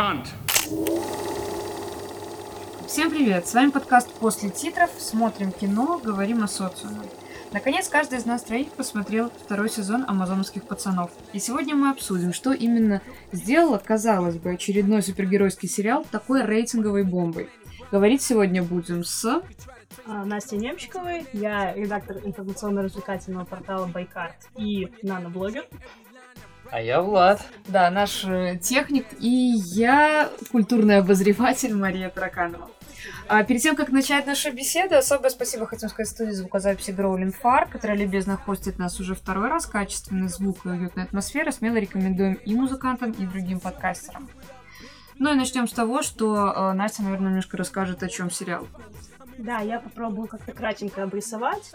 cunt. Всем привет! С вами подкаст «После титров». Смотрим кино, говорим о социуме. Наконец, каждый из нас троих посмотрел второй сезон «Амазонских пацанов». И сегодня мы обсудим, что именно сделало, казалось бы, очередной супергеройский сериал такой рейтинговой бомбой. Говорить сегодня будем с... А, Настя Немчиковой, я редактор информационно-развлекательного портала Байкарт и наноблогер. А я Влад. Да, наш э, техник и я культурный обозреватель Мария Тараканова. А перед тем, как начать нашу беседу, особое спасибо хотим сказать студии звукозаписи Growling Far, которая любезно хостит нас уже второй раз. Качественный звук и уютная атмосфера. Смело рекомендуем и музыкантам, и другим подкастерам. Ну и начнем с того, что э, Настя, наверное, немножко расскажет, о чем сериал. Да, я попробую как-то кратенько обрисовать.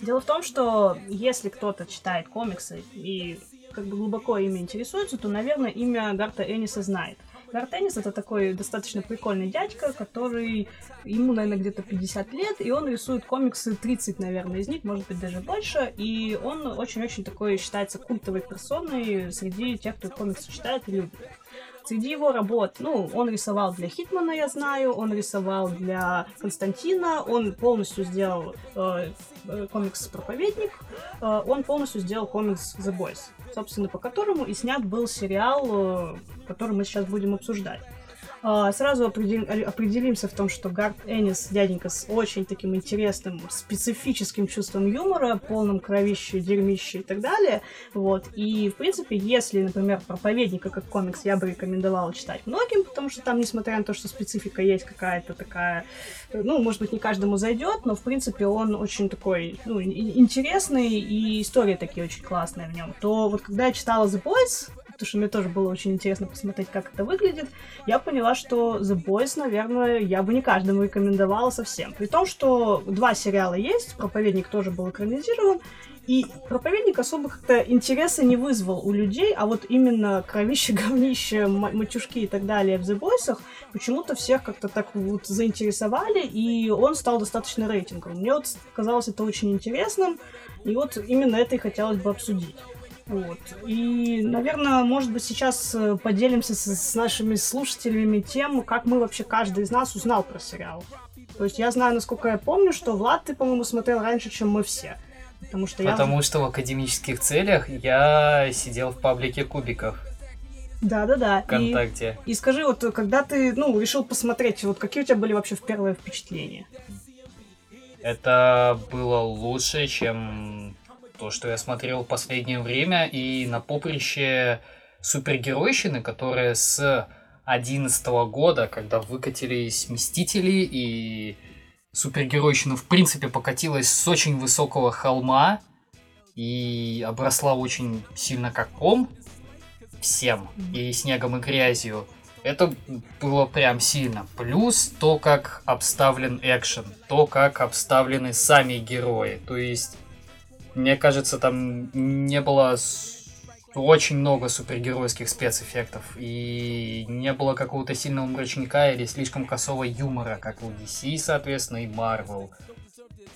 Дело в том, что если кто-то читает комиксы и как бы глубоко ими интересуется, то, наверное, имя Гарта Энниса знает. Гарт Эннис это такой достаточно прикольный дядька, который ему, наверное, где-то 50 лет, и он рисует комиксы 30, наверное, из них, может быть, даже больше, и он очень-очень такой считается культовой персоной среди тех, кто комиксы читает и любит. Среди его работ, ну, он рисовал для Хитмана, я знаю, он рисовал для Константина, он полностью сделал э, э комикс «Проповедник», э, он полностью сделал комикс «The Boys», собственно, по которому и снят был сериал, э, который мы сейчас будем обсуждать. А, сразу определимся в том, что Гард Эннис дяденька с очень таким интересным, специфическим чувством юмора, полным кровищей, дерьмищей и так далее. Вот. И, в принципе, если, например, «Проповедника» как комикс я бы рекомендовала читать многим, потому что там, несмотря на то, что специфика есть какая-то такая, ну, может быть, не каждому зайдет, но, в принципе, он очень такой, ну, интересный, и истории такие очень классные в нем, то вот когда я читала The Boys, потому что мне тоже было очень интересно посмотреть, как это выглядит, я поняла, что The Boys, наверное, я бы не каждому рекомендовала совсем. При том, что два сериала есть, «Проповедник» тоже был экранизирован, и проповедник особо как-то интереса не вызвал у людей, а вот именно кровище, говнище, матюшки и так далее в The Boys почему-то всех как-то так вот заинтересовали, и он стал достаточно рейтинговым. Мне вот казалось это очень интересным, и вот именно это и хотелось бы обсудить. Вот. И, наверное, может быть, сейчас э, поделимся с, с нашими слушателями тем, как мы вообще каждый из нас узнал про сериал. То есть я знаю, насколько я помню, что Влад, ты, по-моему, смотрел раньше, чем мы все. Потому что, Потому я... что в академических целях я сидел в паблике кубиков. Да-да-да. Вконтакте. И, и скажи, вот когда ты, ну, решил посмотреть, вот какие у тебя были вообще первые впечатления? Это было лучше, чем то, что я смотрел в последнее время, и на поприще супергеройщины, которая с 2011 года, когда выкатились Мстители, и супергеройщина в принципе покатилась с очень высокого холма и обросла очень сильно как ком всем, и снегом, и грязью. Это было прям сильно. Плюс то, как обставлен экшен, то, как обставлены сами герои. То есть мне кажется, там не было очень много супергеройских спецэффектов, и не было какого-то сильного мрачника или слишком косого юмора, как у DC, соответственно, и Marvel.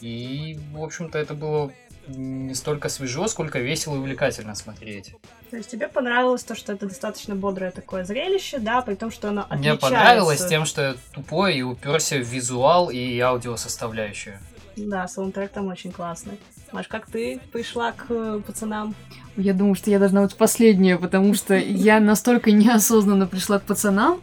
И, в общем-то, это было не столько свежо, сколько весело и увлекательно смотреть. То есть тебе понравилось то, что это достаточно бодрое такое зрелище, да, при том, что оно отличается... Мне понравилось тем, что я тупой и уперся в визуал и аудио составляющую. Да, саундтрек там очень классный. Маш, как ты пришла к э, пацанам? Я думаю, что я должна быть последняя, потому что я настолько неосознанно пришла к пацанам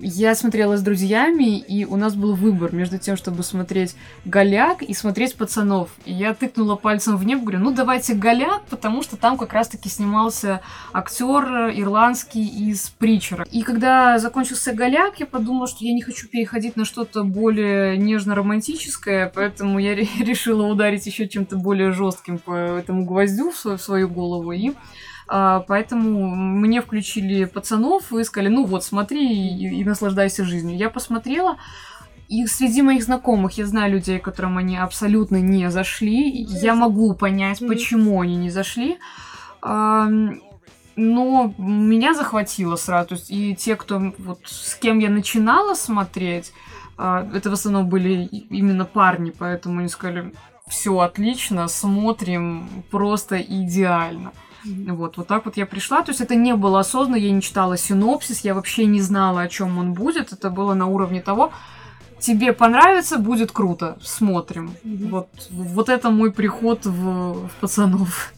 я смотрела с друзьями, и у нас был выбор между тем, чтобы смотреть «Голяк» и смотреть «Пацанов». И я тыкнула пальцем в небо, говорю, ну давайте «Голяк», потому что там как раз-таки снимался актер ирландский из «Притчера». И когда закончился «Голяк», я подумала, что я не хочу переходить на что-то более нежно-романтическое, поэтому я решила ударить еще чем-то более жестким по этому гвоздю в свою, голову и поэтому мне включили пацанов и сказали, ну вот, смотри и, и наслаждайся жизнью. Я посмотрела, и среди моих знакомых я знаю людей, которым они абсолютно не зашли. Я могу понять, почему они не зашли. Но меня захватило сразу. То есть и те, кто вот с кем я начинала смотреть, а, это в основном были именно парни, поэтому они сказали, все отлично, смотрим просто идеально. Вот, вот так вот я пришла. То есть это не было осознанно, я не читала синопсис, я вообще не знала, о чем он будет. Это было на уровне того, тебе понравится, будет круто, смотрим. Вот, вот это мой приход в, в пацанов.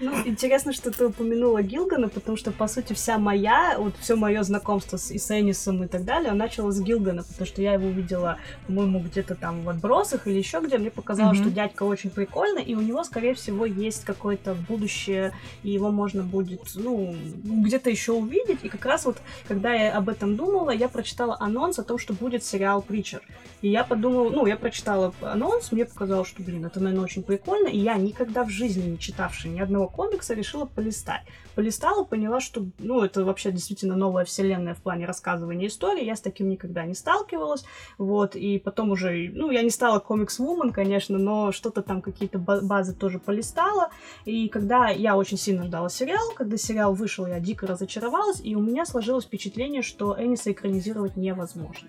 Ну, интересно, что ты упомянула Гилгана, потому что, по сути, вся моя, вот все мое знакомство с, и с Энисом и так далее, началось с Гилгана, потому что я его увидела, по-моему, где-то там в отбросах или еще где. Мне показалось, mm-hmm. что дядька очень прикольный, и у него, скорее всего, есть какое-то будущее, и его можно будет, ну, где-то еще увидеть. И как раз вот, когда я об этом думала, я прочитала анонс о том, что будет сериал Притчер. И я подумала, ну, я прочитала анонс, мне показалось, что, блин, это, наверное, очень прикольно, и я никогда в жизни не читавшая ни одного комикса решила полистать. Полистала, поняла, что, ну, это вообще действительно новая вселенная в плане рассказывания истории, я с таким никогда не сталкивалась, вот, и потом уже, ну, я не стала комикс-вумен, конечно, но что-то там, какие-то базы тоже полистала, и когда я очень сильно ждала сериал, когда сериал вышел, я дико разочаровалась, и у меня сложилось впечатление, что Эниса экранизировать невозможно.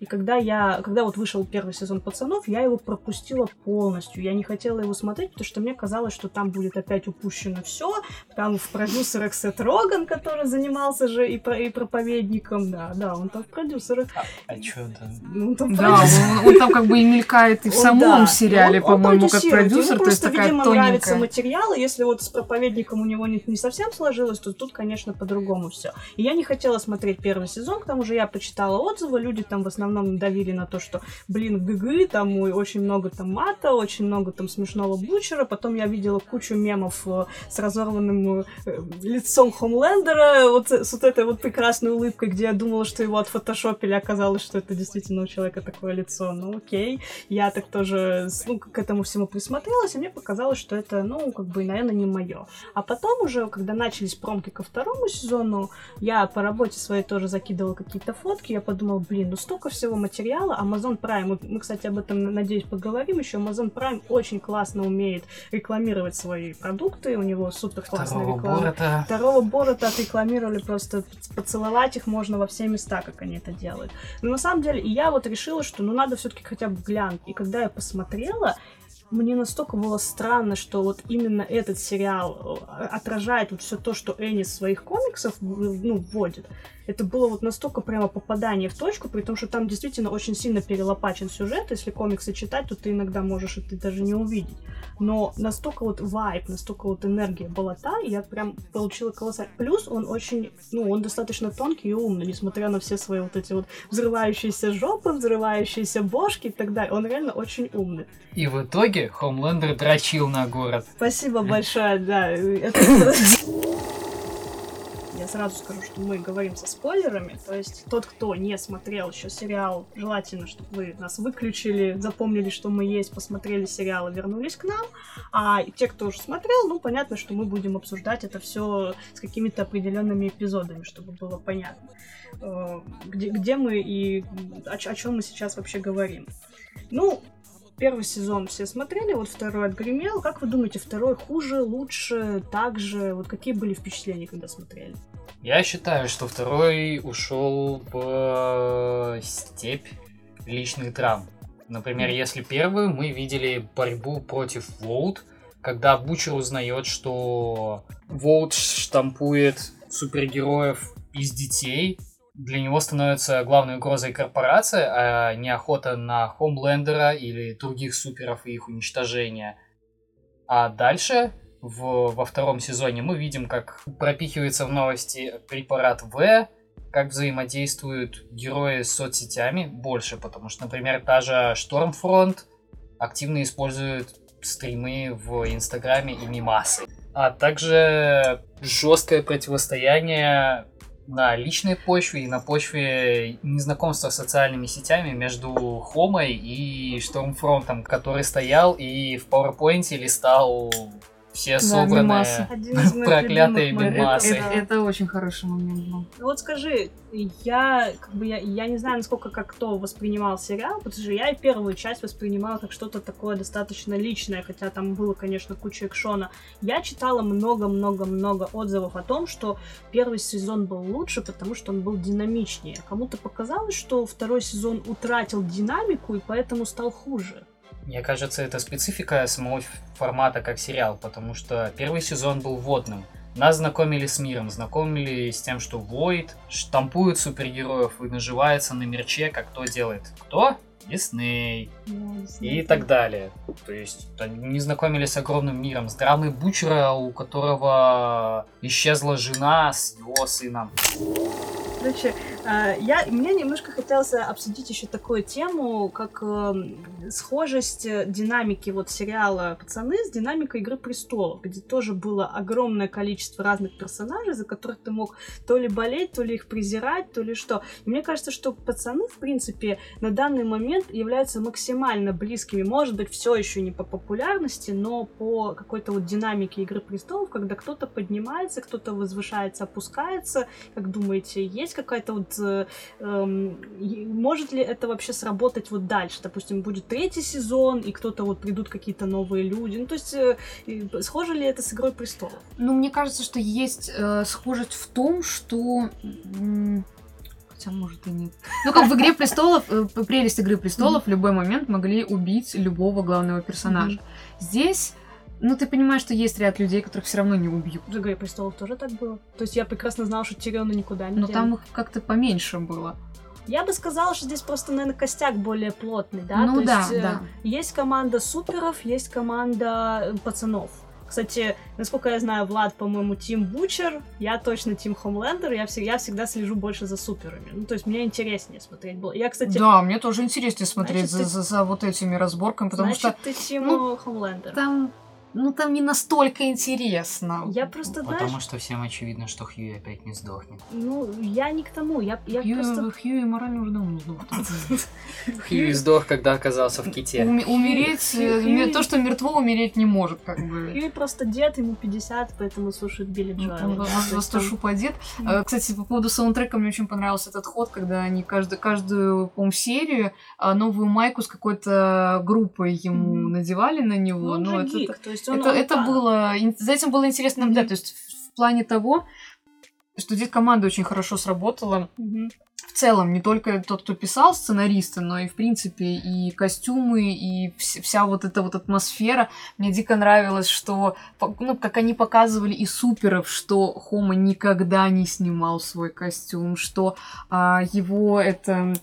И когда я, когда вот вышел первый сезон пацанов, я его пропустила полностью. Я не хотела его смотреть, потому что мне казалось, что там будет опять упущено все. Там в продюсерах Сет Роган, который занимался же и, про, и проповедником. Да, да, он там в продюсерах. А, а что там? Ну, там да, он, он там как бы и мелькает и в самом да, сериале, по-моему, как продюсер. Ему то есть такая видимо, тоненькая. нравится материал, и если вот с проповедником у него не, не совсем сложилось, то тут, конечно, по-другому все. И я не хотела смотреть первый сезон, к тому же я почитала отзывы, люди там в основном давили на то, что, блин, ГГ, там очень много там мата, очень много там смешного бучера. Потом я видела кучу мемов э, с разорванным э, лицом Хомлендера, вот с вот этой вот прекрасной улыбкой, где я думала, что его отфотошопили, оказалось, что это действительно у человека такое лицо. Ну, окей. Я так тоже ну, к этому всему присмотрелась, и мне показалось, что это, ну, как бы, наверное, не мое. А потом уже, когда начались промки ко второму сезону, я по работе своей тоже закидывала какие-то фотки, я подумала, блин, ну столько всего материала. Amazon Prime, мы, кстати, об этом, надеюсь, поговорим еще. Amazon Prime очень классно умеет рекламировать свои продукты, у него супер классная реклама. Борота. Второго Борота отрекламировали просто, поцеловать их можно во все места, как они это делают. Но на самом деле, я вот решила, что ну надо все-таки хотя бы глянуть. И когда я посмотрела, мне настолько было странно, что вот именно этот сериал э, отражает вот все то, что Энни своих комиксов ну, вводит это было вот настолько прямо попадание в точку, при том, что там действительно очень сильно перелопачен сюжет. Если комиксы читать, то ты иногда можешь это даже не увидеть. Но настолько вот вайп, настолько вот энергия была та, и я прям получила колоссально. Плюс он очень, ну, он достаточно тонкий и умный, несмотря на все свои вот эти вот взрывающиеся жопы, взрывающиеся бошки и так далее. Он реально очень умный. И в итоге Хомлендер дрочил на город. Спасибо большое, да. Я сразу скажу, что мы говорим со спойлерами, то есть тот, кто не смотрел еще сериал, желательно, чтобы вы нас выключили, запомнили, что мы есть, посмотрели сериал и вернулись к нам. А те, кто уже смотрел, ну, понятно, что мы будем обсуждать это все с какими-то определенными эпизодами, чтобы было понятно, э, где, где мы и о, о чем мы сейчас вообще говорим. Ну, Первый сезон все смотрели, вот второй отгремел. Как вы думаете, второй хуже, лучше, так же? Вот какие были впечатления, когда смотрели? Я считаю, что второй ушел в степь личных драм. Например, если первый мы видели борьбу против Воут, когда Бучер узнает, что Воут штампует супергероев из детей, для него становится главной угрозой корпорация, а не охота на Хомлендера или других суперов и их уничтожение. А дальше, в, во втором сезоне, мы видим, как пропихивается в новости препарат В, как взаимодействуют герои с соцсетями больше, потому что, например, та же Штормфронт активно использует стримы в Инстаграме и мимасы. А также жесткое противостояние на личной почве и на почве незнакомства с социальными сетями между Хомой и Штормфронтом, который стоял и в PowerPoint листал все да, собранные проклятые мемасы. Это, это, это очень хороший момент был. Ну вот скажи, я как бы я, я не знаю, насколько как кто воспринимал сериал, потому что я и первую часть воспринимала как что-то такое достаточно личное, хотя там было, конечно, куча экшона. Я читала много-много-много отзывов о том, что первый сезон был лучше, потому что он был динамичнее. Кому-то показалось, что второй сезон утратил динамику и поэтому стал хуже. Мне кажется, это специфика самого формата как сериал, потому что первый сезон был вводным. Нас знакомили с миром, знакомили с тем, что Void штампует супергероев и наживается на мерче, как кто делает. Кто? Дисней и так далее. То есть они знакомились с огромным миром, с драмой Бучера, у которого исчезла жена с его сыном. Короче, а, я, мне немножко хотелось обсудить еще такую тему, как э, схожесть динамики вот сериала «Пацаны» с динамикой «Игры престолов», где тоже было огромное количество разных персонажей, за которых ты мог то ли болеть, то ли их презирать, то ли что. И мне кажется, что «Пацаны», в принципе, на данный момент являются максимально близкими, может быть, все еще не по популярности, но по какой-то вот динамике «Игры престолов», когда кто-то поднимается, кто-то возвышается, опускается. Как думаете, есть какая-то вот... Э, э, может ли это вообще сработать вот дальше? Допустим, будет третий сезон, и кто-то вот придут какие-то новые люди. Ну, то есть, э, схоже ли это с «Игрой престолов»? Ну, мне кажется, что есть э, схожесть в том, что хотя может и нет. Ну, как в «Игре престолов», э, прелесть «Игры престолов» в любой момент могли убить любого главного персонажа. Здесь ну, ты понимаешь, что есть ряд людей, которых все равно не убьют. В «Игре престолов» тоже так было. То есть я прекрасно знала, что Тириона никуда не Но там их как-то поменьше было. Я бы сказала, что здесь просто, наверное, костяк более плотный, да? Ну То да, есть, э, да. Есть команда суперов, есть команда пацанов. Кстати, насколько я знаю, Влад, по-моему, Тим Бучер, я точно Тим Хомлендер, я, всегда, я всегда слежу больше за суперами. Ну, то есть мне интереснее смотреть было. Я, кстати... Да, мне тоже интереснее смотреть Значит, за, ты... за, за вот этими разборками, потому Значит, что... ты Тим ну, Хомлендер. Там ну там не настолько интересно. Я просто, Потому знаешь... что всем очевидно, что Хьюи опять не сдохнет. Ну, я не к тому, я, я Хьюи, просто... Хьюи морально уже давно сдох. Хьюи сдох, когда оказался в ките. Умереть, э, то, что мертво, умереть не может, как бы. Хьюи просто дед, ему 50, поэтому слушает Билли ну, Джоэла. Восторжу по дед. А, кстати, по поводу саундтрека мне очень понравился этот ход, когда они каждую, каждую по серию а, новую майку с какой-то группой ему надевали на него. Ну, он же гик, то есть он... Это было было... За этим было интересно наблюдать. То есть в плане того, что здесь команда очень хорошо сработала. В целом, не только тот, кто писал сценаристы, но и, в принципе, и костюмы, и вся вот эта вот атмосфера. Мне дико нравилось, что, ну, как они показывали и суперов, что Хома никогда не снимал свой костюм, что а, его это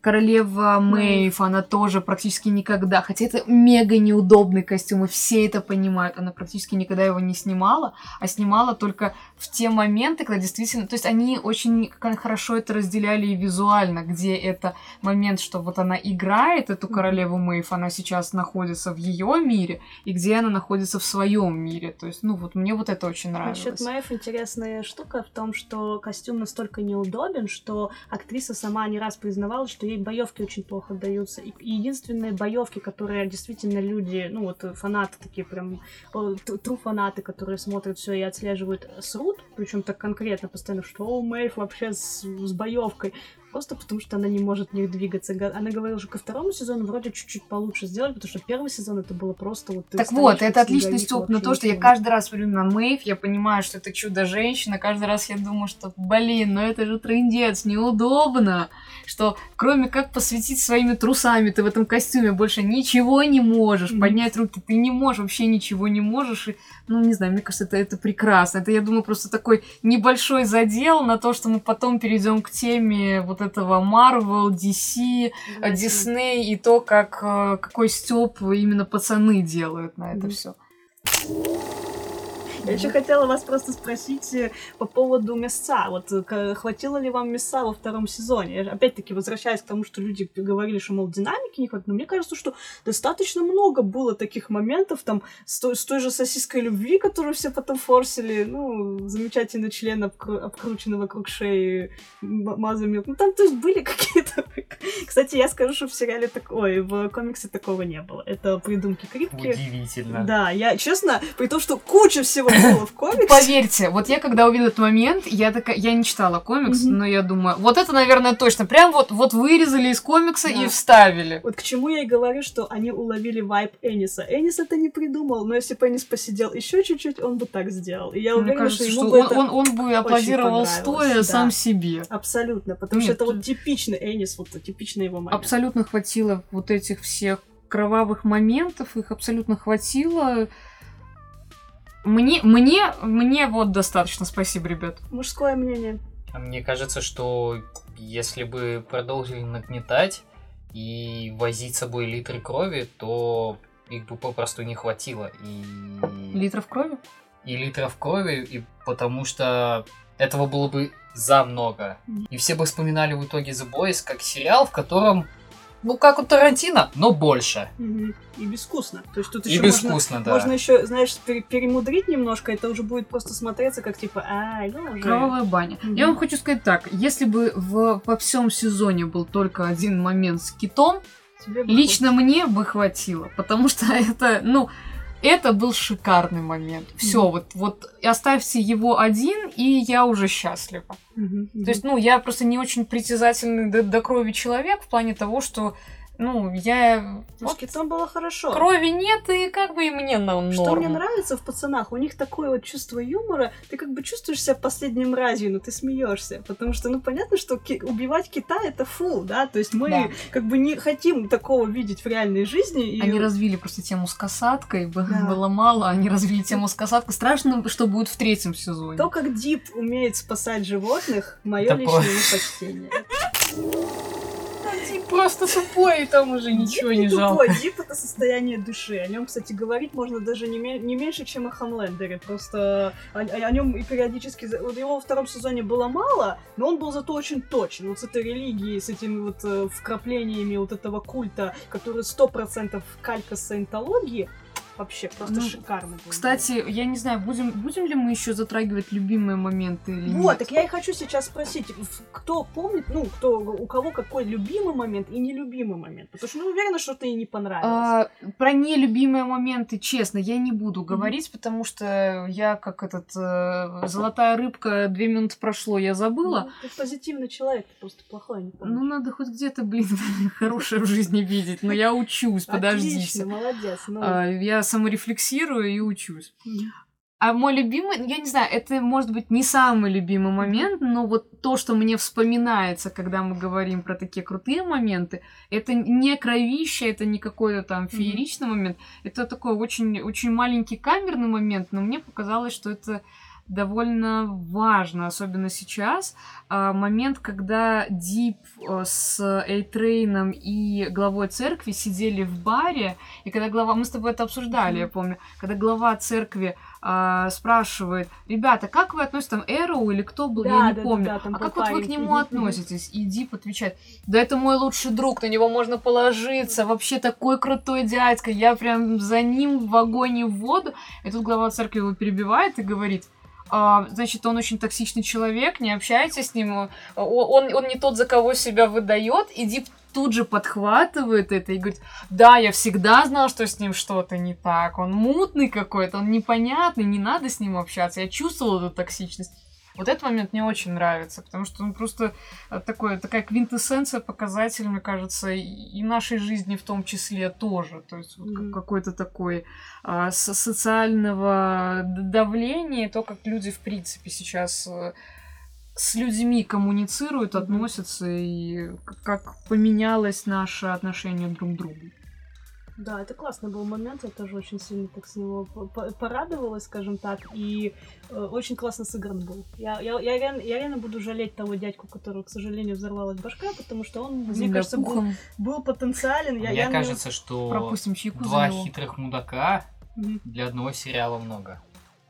королева Мэйв, она тоже практически никогда, хотя это мега неудобный костюм, и все это понимают, она практически никогда его не снимала, а снимала только в те моменты, когда действительно, то есть они очень хорошо это разделяли и визуально, где это момент, что вот она играет эту королеву Мэйв, она сейчас находится в ее мире, и где она находится в своем мире, то есть, ну вот мне вот это очень нравилось. Насчет Мэйв интересная штука в том, что костюм настолько неудобен, что актриса сама не раз признавала, что ей боевки очень плохо даются. И единственные боевки, которые действительно люди, ну вот фанаты такие прям, тру фанаты, которые смотрят все и отслеживают, срут, причем так конкретно постоянно, что о, Мэйв вообще с, с боевкой просто потому что она не может в них двигаться. Она говорила, что ко второму сезону вроде чуть-чуть получше сделали, потому что первый сезон это было просто вот... Так вот, это отличный стёб на то, что я каждый раз смотрю на Мэйв, я понимаю, что это чудо-женщина, каждый раз я думаю, что, блин, ну это же трендец, неудобно, что кроме как посветить своими трусами, ты в этом костюме больше ничего не можешь, mm-hmm. поднять руки ты не можешь, вообще ничего не можешь, и, ну, не знаю, мне кажется, это, это прекрасно. Это, я думаю, просто такой небольшой задел на то, что мы потом перейдем к теме вот этого Marvel, DC, да, Disney и то, как э, какой стёб именно пацаны делают на это mm-hmm. все. Я еще хотела вас просто спросить э, по поводу мяса. Вот э, хватило ли вам мяса во втором сезоне? Опять-таки возвращаясь к тому, что люди говорили, что, мол, динамики не хватит, но мне кажется, что достаточно много было таких моментов, там, с той, с той же сосиской любви, которую все потом форсили, ну, замечательный член, обкру- обкрученный вокруг шеи мазами. Ну, там, то есть, были какие-то... Кстати, я скажу, что в сериале такое, в комиксе такого не было. Это придумки крипки. Удивительно. Да, я, честно, при том, что куча всего было в комиксе. Поверьте, вот я когда увидела этот момент, я такая, я не читала комикс, mm-hmm. но я думаю, вот это, наверное, точно. Прям вот, вот вырезали из комикса да. и вставили. Вот к чему я и говорю, что они уловили вайп Эниса. Энис это не придумал, но если бы Энис посидел еще чуть-чуть, он бы так сделал. И я уверена, кажется, что ему что бы он, это он, он бы аплодировал стоя да. сам себе. Абсолютно, потому Нет, что это вот типичный Энис, вот типичный его момент. Абсолютно хватило вот этих всех кровавых моментов, их абсолютно хватило. Мне, мне, мне вот достаточно, спасибо, ребят. Мужское мнение. А Мне кажется, что если бы продолжили нагнетать и возить с собой литры крови, то их бы попросту не хватило. И, Литров крови? и литров крови, и потому что этого было бы за много. И все бы вспоминали в итоге The Boys как сериал, в котором, ну, как у Тарантино, но больше. Мгм. И безвкусно. То есть тут И еще можно, безвкусно, да. можно еще, знаешь, пере- перемудрить немножко, это уже будет просто смотреться как типа, а, ну уже. Кровавая баня. Мгм. Я вам хочу сказать так, если бы в, во всем сезоне был только один момент с китом, Тебе бы лично мне бы хватило, потому что это, ну, это был шикарный момент. Все, Мгм. вот, вот оставьте его один, и я уже счастлива. мгм. То есть, ну, я просто не очень притязательный до, до крови человек в плане того, что, ну, я... Ну, с вот китом было хорошо. крови нет, и как бы и мне на норм. Что мне нравится в пацанах, у них такое вот чувство юмора, ты как бы чувствуешь себя последним мразью, но ты смеешься, потому что, ну, понятно, что ки- убивать кита это фу, да, то есть мы Да. как бы не хотим такого видеть в реальной жизни. И... Они развили просто тему с касаткой, б- Да. было мало, они развили тему с касаткой. Страшно, что будет в третьем сезоне. То, как Дип умеет спасать животных, мое личное по- почтение. Просто тупой, и там уже ничего не тупой, жалко. Дип это состояние души. О нем, кстати, говорить можно даже не, не меньше, чем о Хамлендере. Просто о, о нем и периодически... Вот его во втором сезоне было мало, но он был зато очень точен. Вот с этой религией, с этими вот э, вкраплениями вот этого культа, который сто процентов калька саентологии, вообще просто Ну, шикарный был. Кстати, я не знаю, будем, будем ли мы еще затрагивать любимые моменты или Вот, нет? так я и хочу сейчас спросить, кто помнит, ну, кто, у кого какой любимый момент и нелюбимый момент? Потому что, ну, уверена, что ты и не понравилось. А, про нелюбимые моменты, честно, я не буду говорить, потому что я как этот э, золотая рыбка, две минуты прошло, я забыла. Ну, ты позитивный человек, ты просто плохой, не помнишь. Ну, надо хоть где-то, блин, хорошее в жизни видеть. Но я учусь, подождите. Отлично, молодец. Ну, А, Я саморефлексирую и учусь. А мой любимый, я не знаю, это может быть не самый любимый момент, но вот то, что мне вспоминается, когда мы говорим про такие крутые моменты, это не кровище, это не какой-то там фееричный момент, это такой очень, очень маленький камерный момент, но мне показалось, что это довольно важно, особенно сейчас. А, момент, когда Дип э, с Эйтрейном и главой церкви сидели в баре, и когда глава... Мы с тобой это обсуждали, я помню. Когда глава церкви а, спрашивает, ребята, как вы относитесь, там, Эроу или кто был, Да, я не да, да, помню. да, там а как вот вы к нему относитесь? И Дип отвечает, да это мой лучший друг, на него можно положиться, вообще такой крутой дядька, я прям за ним в огонь и в воду. И тут глава церкви его перебивает и говорит, «А, значит, он очень токсичный человек, не общайтесь с ним, он, он не тот, за кого себя выдает, и Дип тут же подхватывает это и говорит, да, я всегда знал, что с ним что-то не так, он мутный какой-то, он непонятный, не надо с ним общаться, я чувствовал эту токсичность. Вот этот момент мне очень нравится, потому что он просто э, такой, такая квинтэссенция, показатель, мне кажется, и нашей жизни в том числе тоже. То есть вот как- какой-то такой а, со- социального давления, то, как люди, в принципе, сейчас э, с людьми коммуницируют, относятся, и как поменялось наше отношение друг к другу. Да, это классный был момент, я тоже очень сильно так с него по- по- порадовалась, скажем так, и э, очень классно сыгран был. Я, я, я, реально, я реально буду жалеть того дядьку, которого, к сожалению, взорвалась башка, потому что он, мне Земля кажется, был, пухом. был потенциален. Я, Мне я кажется, что Пропустим чайку два хитрых мудака Мгм. для одного сериала много.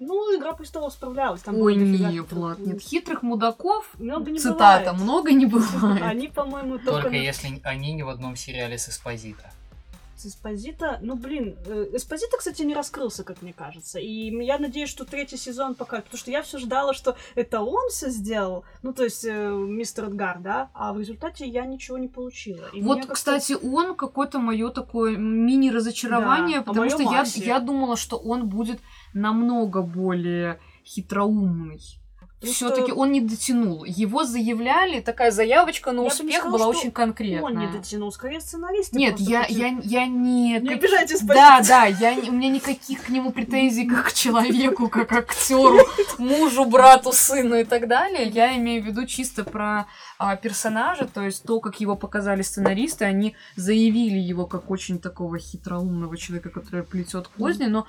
Ну, Игра престолов справлялась. Там Ой, не, хитрых Влад, нет, хитрых мудаков, Много не цитата, бывает. много не бывает. Они, по-моему, только, Только если они не в одном сериале с Эспозита. С Эспозита. Ну, блин, э, Эспозита, кстати, не раскрылся, как мне кажется. И я надеюсь, что третий сезон покажет. Потому что я все ждала, что это он все сделал. Ну, то есть, э, мистер Эдгар, да? А в результате я ничего не получила. И Вот, кстати, он какое-то мое такое мини-разочарование, Да, а потому что я, я думала, что он будет намного более хитроумный. Все-таки он не дотянул. Его заявляли, такая заявочка на Я успех сказала, была очень конкретная. Он не дотянул, скорее сценаристы Нет, я, очень- я, я не... Не обижайтесь, Да, да, я, у меня никаких к нему претензий как к человеку, как к актеру, мужу, брату, сыну и так далее. Я имею в виду чисто про а, персонажа, то есть то, как его показали сценаристы, они заявили его как очень такого хитроумного человека, который плетет козни, но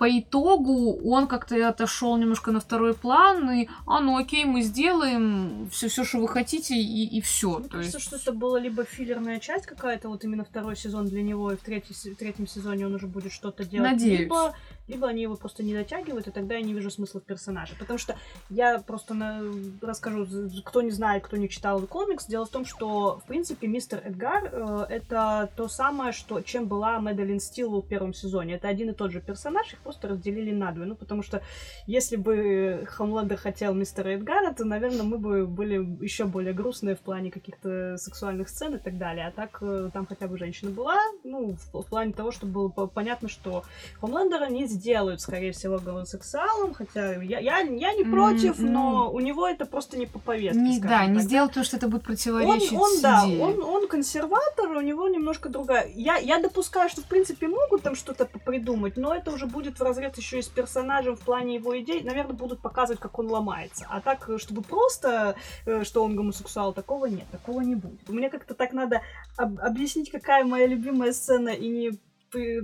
по итогу он как-то отошел немножко на второй план, и, а, ну окей, мы сделаем все, все, что вы хотите, и, и все. Мне То кажется, есть... что это была либо филлерная часть какая-то, вот именно второй сезон для него, и в, третий, в третьем сезоне он уже будет что-то делать. Надеюсь. Либо, либо они его просто не дотягивают, и тогда я не вижу смысла в персонаже. Потому что я просто на- расскажу, кто не знает, кто не читал комикс. Дело в том, что, в принципе, мистер Эдгар э, это то самое, что, чем была Мэдалин Стил в первом сезоне. Это один и тот же персонаж, их просто разделили надвое. Ну, потому что если бы Хомлендер хотел мистера Эдгара, то, наверное, мы бы были еще более грустные в плане каких-то сексуальных сцен и так далее. А так э, там хотя бы женщина была, ну, в, в плане того, что было по- понятно, что Хомлендера не сделают, скорее всего, гомосексуалом, хотя я, я, я не против, ну, но у него это просто не по повестке, Не, да, не так. сделал то, что это будет Он, противоречить он, да, идее. он, он консерватор, у него немножко другая. Я, я допускаю, что в принципе могут там что-то придумать, но это уже будет в разрез еще и с персонажем в плане его идей. Наверное, будут показывать, как он ломается. А так, э, чтобы просто, э, что он гомосексуал, такого нет, такого не будет. Мне как-то так надо об- объяснить, какая моя любимая сцена, и не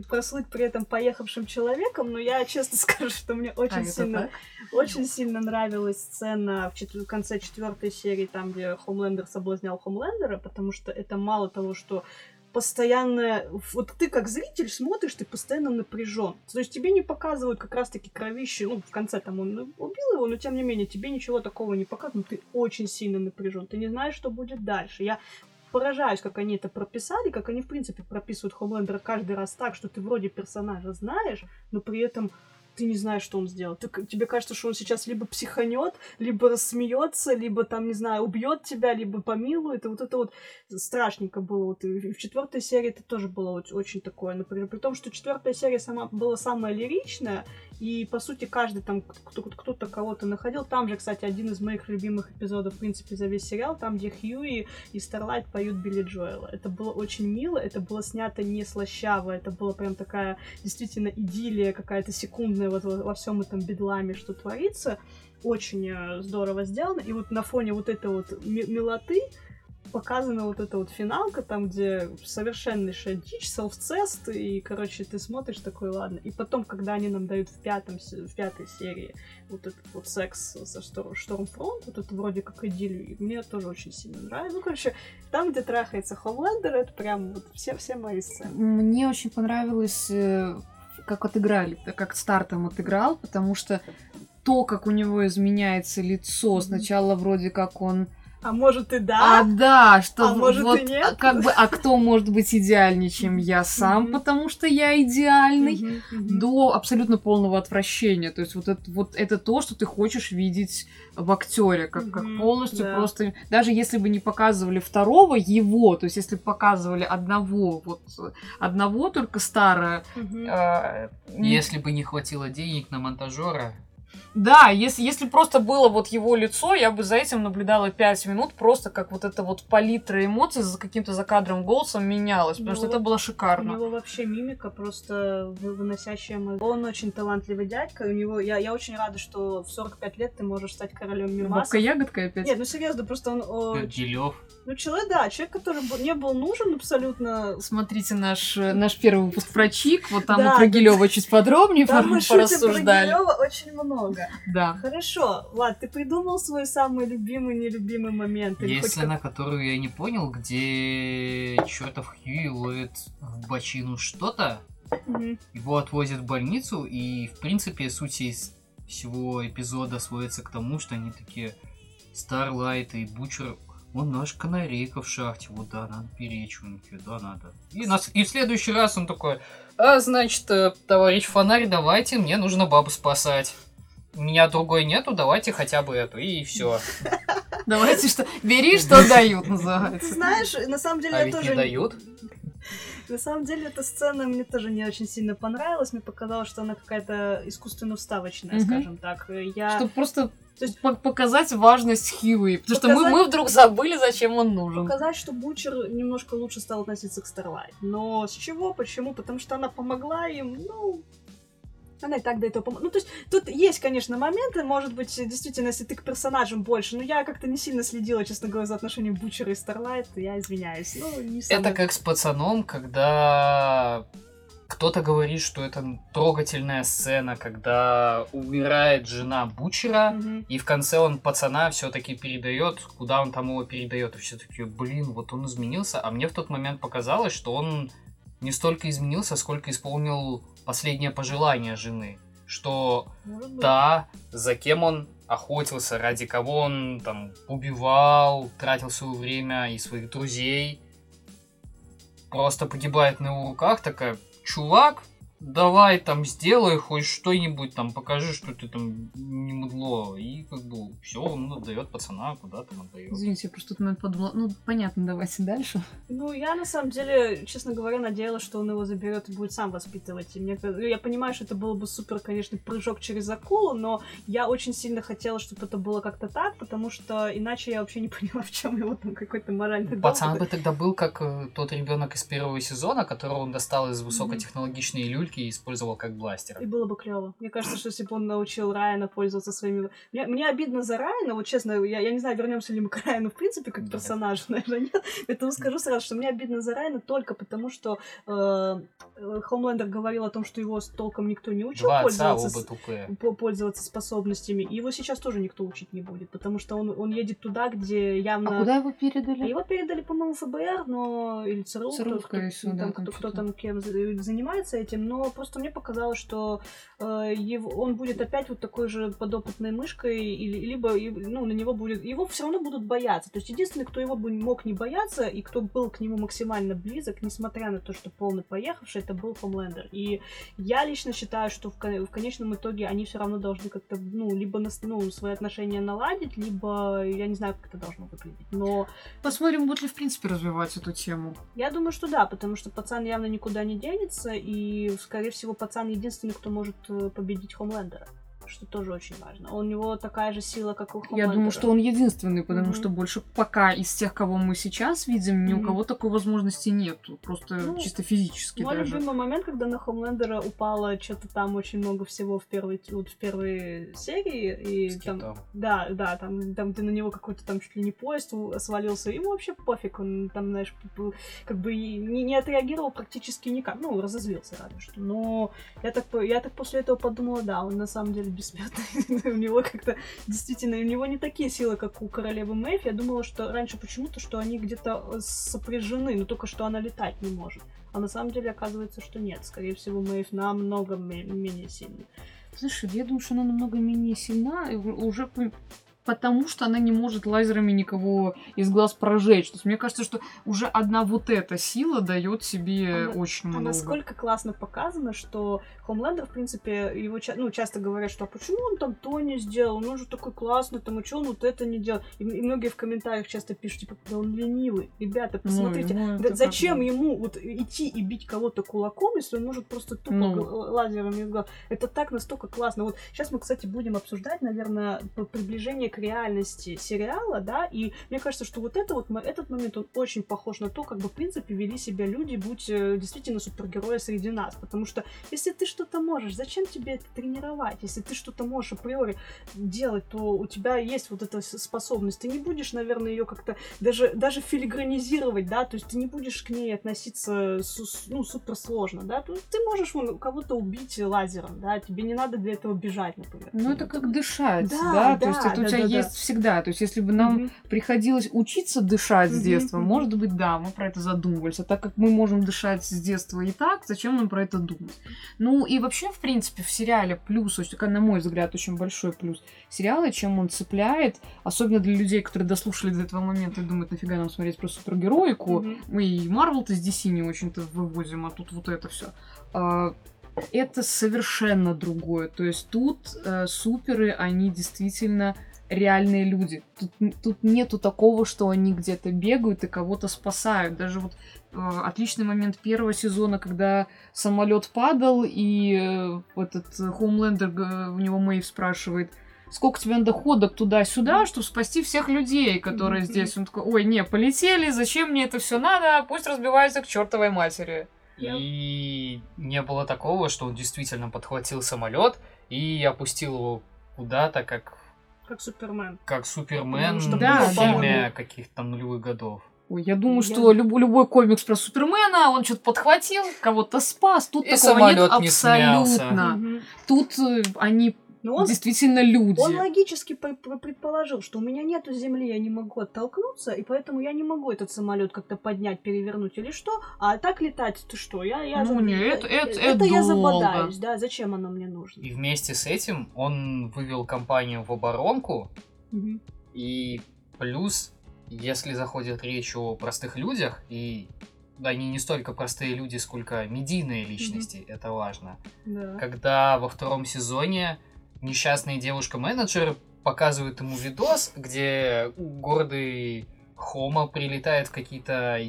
прослыть при этом поехавшим человеком, но я честно скажу, что мне очень А, сильно очень сильно нравилась сцена в, четвер- в конце четвертой серии, там, где Хомлендер соблазнял Хомлендера, потому что это мало того, что постоянно... Вот ты как зритель смотришь, ты постоянно напряжен. То есть тебе не показывают как раз-таки кровище. Ну, в конце там он убил его, но тем не менее тебе ничего такого не показывают. Ты очень сильно напряжен. Ты не знаешь, что будет дальше. Я поражаюсь, как они это прописали, как они, в принципе, прописывают Хомлендера каждый раз так, что ты вроде персонажа знаешь, но при этом ты не знаешь, что он сделал. Ты, тебе кажется, что он сейчас либо психанет, либо рассмеется, либо там, не знаю, убьет тебя, либо помилует. И вот это вот страшненько было. Вот и в четвертой серии это тоже было очень, очень такое, например. При том, что четвертая серия сама была самая лиричная, и по сути каждый там кто- кто-то кого-то находил. Там же, кстати, один из моих любимых эпизодов, в принципе, за весь сериал, там, где Хьюи и Старлайт поют Билли Джоэла. Это было очень мило, это было снято не слащаво, это была прям такая действительно идиллия какая-то секундная вот во, всем этом бедламе, что творится. Очень э, здорово сделано. И вот на фоне вот этой вот ми- милоты показана вот эта вот финалка, там, где совершеннейшая дичь, селф-цест, и, короче, ты смотришь такой, ладно. И потом, когда они нам дают в, пятом, в пятой серии вот этот вот секс со Штор- Штормфронт, вот это вроде как идиллию, мне тоже очень сильно нравится. Ну, короче, там, где трахается Хомлендер, это прям вот все, все мои сцены. Мне очень понравилось, э, как отыграли, как стартом отыграл, потому что то, как у него изменяется лицо, сначала вроде как он... А может и А, да? да, что А может и вот, нет? а как бы, а кто может быть идеальнее, чем я сам, Мгм. потому что я идеальный, Мгм, мгм. до абсолютно полного отвращения. То есть вот это, вот это то, что ты хочешь видеть в актере, как, как полностью да. просто. Даже если бы не показывали второго его, то есть если бы показывали одного, вот одного только старое. Э, Если бы не хватило денег на монтажера, Да, если, если просто было вот его лицо, я бы за этим наблюдала пять минут, просто как вот эта вот палитра эмоций за каким-то закадровым голосом менялась, потому Ну, что это было У шикарно. него вообще мимика просто вы- выносящая мозг. Он очень талантливый дядька. У него я, я очень рада, что в 45 лет ты можешь стать королем мимасов. Бабка-ягодка опять. Нет, ну серьезно, просто он... о, Делев. ну, человек, да, человек, который не был нужен абсолютно. Смотрите наш, э, наш первый выпуск про Чик, вот там Да, мы про. Гилева чуть подробнее Там мы шутим про порассуждали. Гилёва очень много. Да. Хорошо, Влад, ты придумал свой самый любимый, нелюбимый момент? Есть сцена, которую я не понял, где чертов Хьюи ловит в бочину что-то, как- Мгм. его отвозят в больницу, и, в принципе, суть из всего эпизода сводится к тому, что они такие Старлайт и Бучер, он наш канарейка в шахте, вот да, надо беречь, он такие, да, надо. И, нас, и в следующий раз он такой, а, значит, э, товарищ Фонарь, давайте, мне нужно бабу спасать. У меня другой нету, давайте хотя бы эту, и все. Давайте что... Бери, что дают, Ты называется. знаешь, на самом деле А я ведь тоже... не дают. На самом деле, эта сцена мне тоже не очень сильно понравилась. Мне показалось, что она какая-то искусственно вставочная, скажем так. Я... Чтобы просто То есть Показать важность Хьюи. Потому что Показать- мы, мы вдруг забыли, зачем он нужен. показать, что Бучер немножко лучше стал относиться к Старлайт. Но с чего? Почему? Потому что она помогла им, ну... Она и так до этого помогла. Ну, то есть, тут есть, конечно, моменты, может быть, действительно, если ты к персонажам больше, но я как-то не сильно следила, честно говоря, за отношением Бучера и Старлайт, я извиняюсь. Ну, не Это самое- как с пацаном, когда кто-то говорит, что это трогательная сцена, когда умирает жена Бучера, Мгм. и в конце он пацана все-таки передает, куда он там его передает. И все таки блин, вот он изменился. А мне в тот момент показалось, что он не столько изменился, сколько исполнил последнее пожелание жены. Что та, за кем он охотился, ради кого он там убивал, тратил свое время и своих друзей, просто погибает на его руках, такая, чувак, давай там сделай хоть что-нибудь, там покажи, что ты там не мудло. И как бы все, он отдает пацана, куда там отдает. Извините, я просто в тот момент подумала, ну, понятно, давайте дальше. Ну, я на самом деле, честно говоря, надеялась, что он его заберет и будет сам воспитывать. И мне, ка- я понимаю, что это было бы супер, конечно, прыжок через акулу, но я очень сильно хотела, чтобы это было как-то так, потому что иначе я вообще не поняла, в чем его там какой-то моральный Пацан бы тогда был как э, тот ребенок из первого сезона, которого он достал из высокотехнологичной люльки и использовал как бластер. И было бы клево. Мне кажется, что если бы он научил Райана пользоваться своими... Мне, мне обидно за Райана, вот честно, я, я не знаю, вернемся ли мы к Райану в принципе как Да. персонажу, наверное, нет. Поэтому скажу сразу, что мне обидно за Райана только потому, что э, э, Хомлендер говорил о том, что его с толком никто не учил Два отца, пользоваться, оба с- тупые. по- пользоваться способностями. И его сейчас тоже никто учить не будет, потому что он, он едет туда, где явно... А куда его передали? Его передали, по-моему, ФБР, но или ЦРУ, ЦРУ, кто, скорее кто- всего, да, там, кто, кто там кем за- занимается этим, но просто мне показалось, что э, его, он будет опять вот такой же подопытной мышкой, или, либо ну, на него будет, его все равно будут бояться. То есть единственный, кто его бы мог не бояться, и кто был к нему максимально близок, несмотря на то, что полный поехавший, это был Хомлендер. И я лично считаю, что в, в конечном итоге они все равно должны как-то, ну, либо нас- ну, свои отношения наладить, либо я не знаю, как это должно выглядеть. Но Посмотрим, будет ли в принципе развивать эту тему. я думаю, что да, потому что пацан явно никуда не денется, и, скорее всего, пацан единственный, кто может э, победить Хомлендера. Что тоже очень важно. У него такая же сила, как у Хомлендера. Я думаю, что он единственный, потому Мгм. что больше пока из тех, кого мы сейчас видим, ни у Мгм. кого такой возможности нет. Просто Ну, чисто физически Мой даже. любимый момент, когда на Хомлендера упало что-то там очень много всего в первой, вот в первой серии, и С там, китом. да, да, там, там ты на него какой-то там чуть ли не поезд у- свалился, ему вообще пофиг, он там, знаешь, как бы не, не отреагировал практически никак, ну, разозлился разве что, но я так, я так после этого подумала, да, он на самом деле бессмертный, у него как-то, действительно, у него не такие силы, как у королевы Мэйв, я думала, что раньше почему-то, что они где-то э, сопряжены, но только что она летать не может. А на самом деле оказывается, что нет. Скорее всего, Мэйв намного ме- менее сильный. Знаешь, я думаю, что она намного менее сильна, и уже потому что она не может лазерами никого из глаз прожечь. То есть мне кажется, что уже одна вот эта сила дает себе А очень А много. насколько классно показано, что Хомлендер, в принципе, его ну, часто говорят, что а почему он там то не сделал, он же такой классный, там, и что он вот это не делал? И, и многие в комментариях часто пишут, типа, да он ленивый. Ребята, Ну, посмотрите, ему Да это зачем как ему вот идти и бить кого-то кулаком, если он может просто тупо Ну. лазерами в глаз? Это так настолько классно. Вот сейчас мы, кстати, будем обсуждать, наверное, приближение к реальности сериала, да, и мне кажется, что вот это вот, этот момент, он очень похож на то, как бы, в принципе, вели себя люди, будь э, действительно супергерои среди нас. Потому что если ты что-то можешь, зачем тебе это тренировать? Если ты что-то можешь априори делать, то у тебя есть вот эта способность. Ты не будешь, наверное, ее как-то даже, даже филигранизировать, да, то есть ты не будешь к ней относиться ну, супер сложно, да, То есть ты можешь вон, кого-то убить лазером, да, тебе не надо для этого бежать, например. Ну, это как дышать, Да, да, да, то есть это у да, тебя да, да. Есть всегда. То есть если бы нам Мгм. приходилось учиться дышать с Мгм, детства, может быть, да, мы про это задумывались. А так как мы можем дышать с детства и так, зачем нам про это думать? Ну и вообще, в принципе, в сериале плюс, на мой взгляд, очень большой плюс сериала, чем он цепляет, особенно для людей, которые дослушали до этого момента и думают, нафига нам смотреть про супергероику, Мгм. мы и Марвел-то с DC не очень-то вывозим, а тут вот это все. Это совершенно другое. То есть тут э, суперы, они действительно реальные люди. Тут, тут нету такого, что они где-то бегают и кого-то спасают. Даже вот э, отличный момент первого сезона, когда самолет падал, и э, этот э, Хоумлендер, г- у него Мэйв спрашивает, сколько тебе надо ходок туда-сюда, чтобы спасти всех людей, которые Мгм. здесь. Он такой, ой, не, полетели, зачем мне это все надо, пусть разбиваются к чертовой матери. И не было такого, что он действительно подхватил самолет и опустил его куда-то, как, Как Супермен. как Супермен что Да, в фильме да. каких-то нулевых годов. Ой, я думаю, Я- что люб- любой комикс про Супермена, он что-то подхватил, кого-то спас. Тут И такого нет не абсолютно. Мгм. Тут э, они Но он, действительно люди. он логически по- по- предположил, что у меня нету земли, я не могу оттолкнуться, и поэтому я не могу этот самолет как-то поднять, перевернуть или что. А так летать, ты что? Я, я Ну, за- не, это- это- это это я забодаюсь, да, зачем оно мне нужно? И вместе с этим он вывел компанию в оборонку, Мгм. и плюс, если заходит речь о простых людях, и они не столько простые люди, сколько медийные личности, это важно. Да. когда во втором сезоне несчастная девушка-менеджер показывает ему видос, где гордый Хома прилетает в какие-то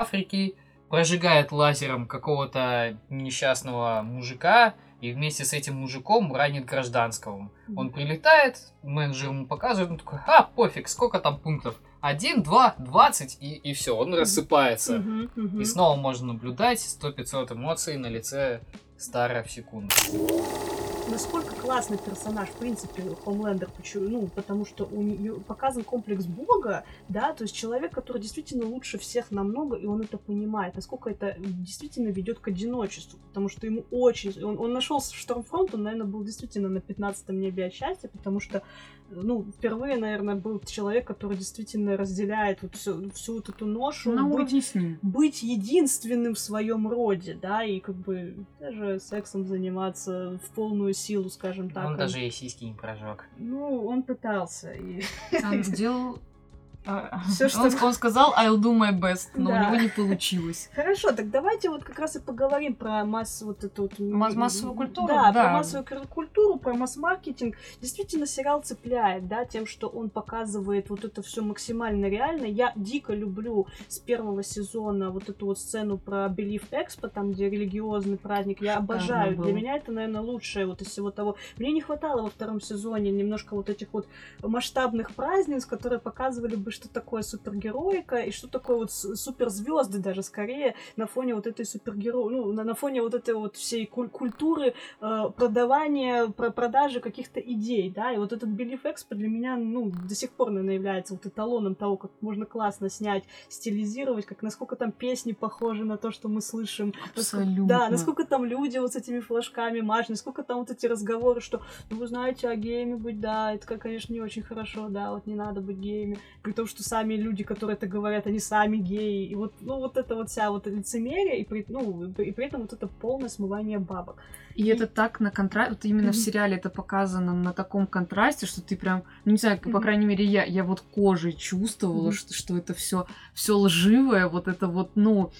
Африки, прожигает лазером какого-то несчастного мужика и вместе с этим мужиком ранит гражданского. Он прилетает, менеджер ему показывает, он такой, а, пофиг, сколько там пунктов? Один, два, двадцать, и, и все, он рассыпается. И снова можно наблюдать 100-500 эмоций на лице Стара в секунду. Насколько классный персонаж, в принципе, Хомлендер, почему? Ну, потому что у нее показан комплекс Бога, да, то есть человек, который действительно лучше всех намного, и он это понимает, насколько это действительно ведет к одиночеству, потому что ему очень... Он, он нашел Штормфронт, он, наверное, был действительно на 15-м небе от счастья, потому что, ну, впервые, наверное, был человек, который действительно разделяет вот всю, всю вот эту ношу, На быть уровне с ним. быть единственным в своем роде, да, и как бы даже сексом заниматься в полную силу, скажем так. Он даже и сиськи не прожег. Ну, он пытался. И... Он сделал... Всё, что- Он, он сказал I'll do my best, но Да. у него не получилось. Хорошо, так давайте вот как раз и поговорим про массу вот эту вот... Масс- массовую культуру, Да, да. про массовую культуру, про масс-маркетинг. Действительно, сериал цепляет, да, тем, что он показывает вот это все максимально реально. Я дико люблю с первого сезона вот эту вот сцену про Belief Expo, там, где религиозный праздник. Я Шикарно обожаю. было. Для меня это, наверное, лучшее вот из всего того. Мне не хватало во втором сезоне немножко вот этих вот масштабных праздниц, которые показывали бы, что такое супергероика и что такое вот суперзвезды даже скорее на фоне вот этой супергеро... ну, на, на фоне вот этой вот всей куль- культуры э, продавания, про продажи каких-то идей, да, и вот этот Belief Expo для меня, ну, до сих пор, наверное, является вот эталоном того, как можно классно снять, стилизировать, как насколько там песни похожи на то, что мы слышим, насколько- Абсолютно. да, насколько там люди вот с этими флажками мажут, насколько там вот эти разговоры, что, ну, вы знаете, а геями быть, да, это, конечно, не очень хорошо, да, вот не надо быть геями, том, что сами люди, которые это говорят, они сами геи, и вот, ну, вот это вот вся вот лицемерие, и при, ну, и при этом вот это полное смывание бабок. И это так на контрасте, вот именно в Мгм. сериале это показано на таком контрасте, что ты прям, ну не знаю, по Мгм. крайней мере, я, я вот кожей чувствовала, Мгм. что, что это все все лживое, вот это вот, ну,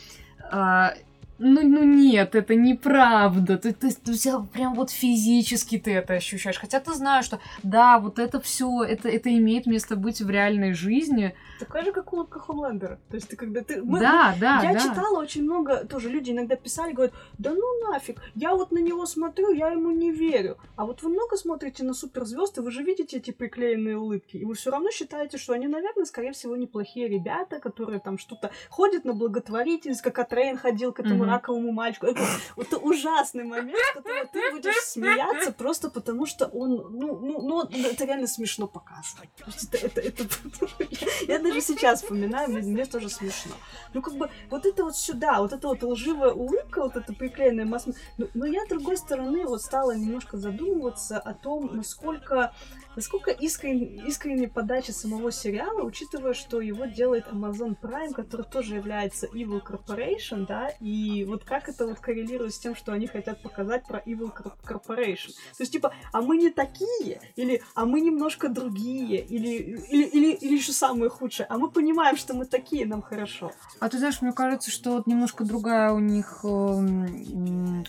а, ну, ну нет, это неправда. Ты, ты, ты вся- прям вот физически ты это ощущаешь. Хотя ты знаешь, что да, вот это все, это, это имеет место быть в реальной жизни. Такая же, как улыбка Хомлендера. То есть ты когда ты... мы- да, да, я да. читала очень много, тоже люди иногда писали, говорят, да ну нафиг, я вот на него смотрю, я ему не верю. А вот вы много смотрите на суперзвезд, и вы же видите эти приклеенные улыбки, и вы все равно считаете, что они, наверное, скорее всего, неплохие ребята, которые там что-то ходят на благотворительность, как Атрейн ходил к этому Мгм. Раковому мальчику. Это, это ужасный момент, которого ты будешь смеяться просто потому, что он, ну, ну, ну это реально смешно показано. Это, это, это- я даже сейчас вспоминаю, мне, мне тоже смешно. Ну, как бы, вот это вот сюда, вот эта вот лживая улыбка, вот эта приклеенная масса. Но, но я, с другой стороны, вот стала немножко задумываться о том, насколько, насколько искрен, искренняя подача самого сериала, учитывая, что его делает Amazon Prime, который тоже является Evil Corporation, да, и вот как это вот коррелирует с тем, что они хотят показать про Evil Cor- Corporation. То есть, типа, а мы не такие, или а мы немножко другие, или, или, или, или еще самое худшее, а мы понимаем, что мы такие, нам хорошо. А ты знаешь, мне кажется, что вот немножко другая у них эм,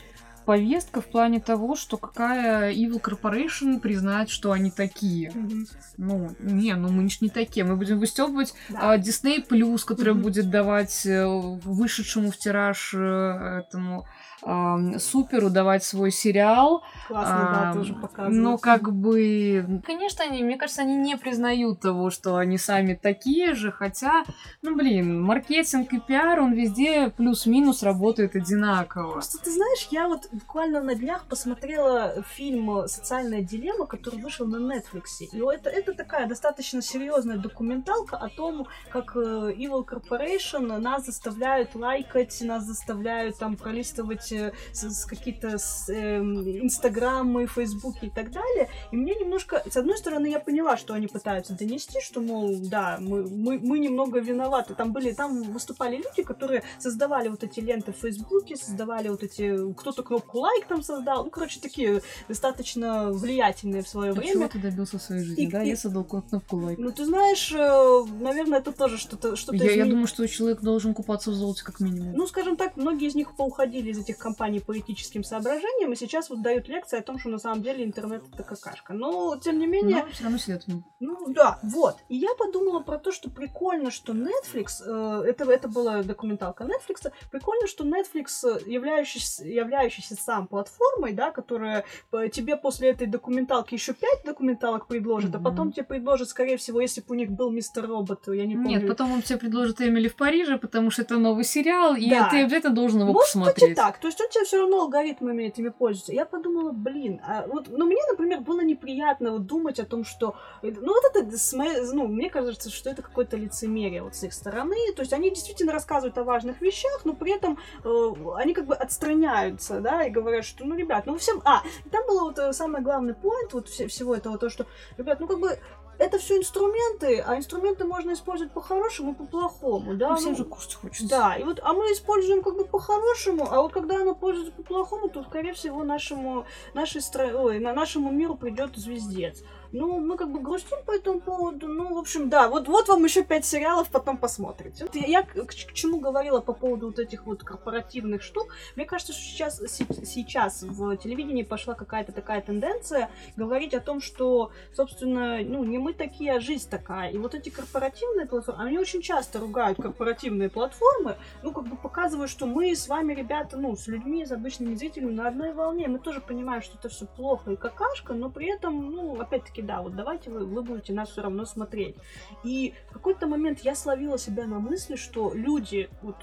повестка в плане того, что какая Evil Corporation признает, что они такие. Мгм. Ну, не, ну мы не такие. Мы будем выстебывать Да. а, Disney Plus, который Мгм. будет давать э, вышедшему в тираж э, этому ам, суперу давать свой сериал. Классно, да, Ам, тоже показывают. Но как бы... Конечно, они, мне кажется, они не признают того, что они сами такие же, хотя, ну, блин, маркетинг и пиар, он везде плюс-минус работает одинаково. Просто ты знаешь, я вот буквально на днях посмотрела фильм «Социальная дилемма», который вышел на Netflix. И это, это такая достаточно серьезная документалка о том, как э, Evil Corporation нас заставляют лайкать, нас заставляют там пролистывать э, с, какие-то эм, инстаграмы, фейсбуки и так далее. И мне немножко, с одной стороны, я поняла, что они пытаются донести, что, мол, да, мы, мы, мы немного виноваты. Там были, там выступали люди, которые создавали вот эти ленты в Фейсбуке, создавали вот эти, кто-то кнопку лайк там создал, ну, короче, такие достаточно влиятельные в свое А чего время. ты добился в своей жизни, И- да? и- Я создал кнопку лайк. Ну, ты знаешь, э, наверное, это тоже что-то что Я, я думаю, что человек должен купаться в золоте как минимум. Ну, скажем так, многие из них поуходили из этих компаний по этическим соображениям, и сейчас вот дают лекции о том, что на самом деле интернет это какашка. Но, тем не менее, Но все равно сидят. Ну да, вот. И я подумала про то, что прикольно, что Netflix, э, это, это была документалка Netflix, прикольно, что Netflix, э, являющийся, являющийся сам платформой, да, которая э, тебе после этой документалки еще пять документалок предложит, а Мгм. потом тебе предложит, скорее всего, если бы у них был Мистер Робот, я не помню. Нет, потом он тебе предложит Эмили в Париже, потому что это новый сериал, и Да. ты обязательно должен его Может посмотреть. так. То есть он тебе все равно алгоритмами этими пользуется. Я подумала, блин, а вот, ну мне, например, было неприятно вот думать о том, что, э, ну вот это, с моей- ну мне кажется, что это какое-то лицемерие вот с их стороны. То есть они действительно рассказывают о важных вещах, но при этом э, они как бы отстраняются, да, и говорят, что, ну, ребят, ну всем, а, и там было вот э, самый главный поинт вот все- всего этого, то, что, ребят, ну как бы это все инструменты, а инструменты можно использовать по-хорошему и по-плохому, да. Ну, всем ну, же кушать хочется. да, и вот, а мы используем как бы по-хорошему, а вот когда оно пользуется по-плохому, то, скорее всего, нашему, нашей стра... Ой, на нашему миру придет звездец. Ну, мы как бы грустим по этому поводу. Ну, в общем, да, вот, вот вам еще пять сериалов, потом посмотрите. Вот я, я к, к чему говорила по поводу вот этих вот корпоративных штук. Мне кажется, что сейчас, се- сейчас в телевидении пошла какая-то такая тенденция говорить о том, что, собственно, ну, не мы такие, а жизнь такая. И вот эти корпоративные платформы, они очень часто ругают корпоративные платформы, ну, как бы показывают, что мы с вами, ребята, ну, с людьми, с обычными зрителями на одной волне. Мы тоже понимаем, что это все плохо и какашка, но при этом, ну, опять-таки, да, вот давайте вы, вы будете нас все равно смотреть. И в какой-то момент я словила себя на мысли, что люди, вот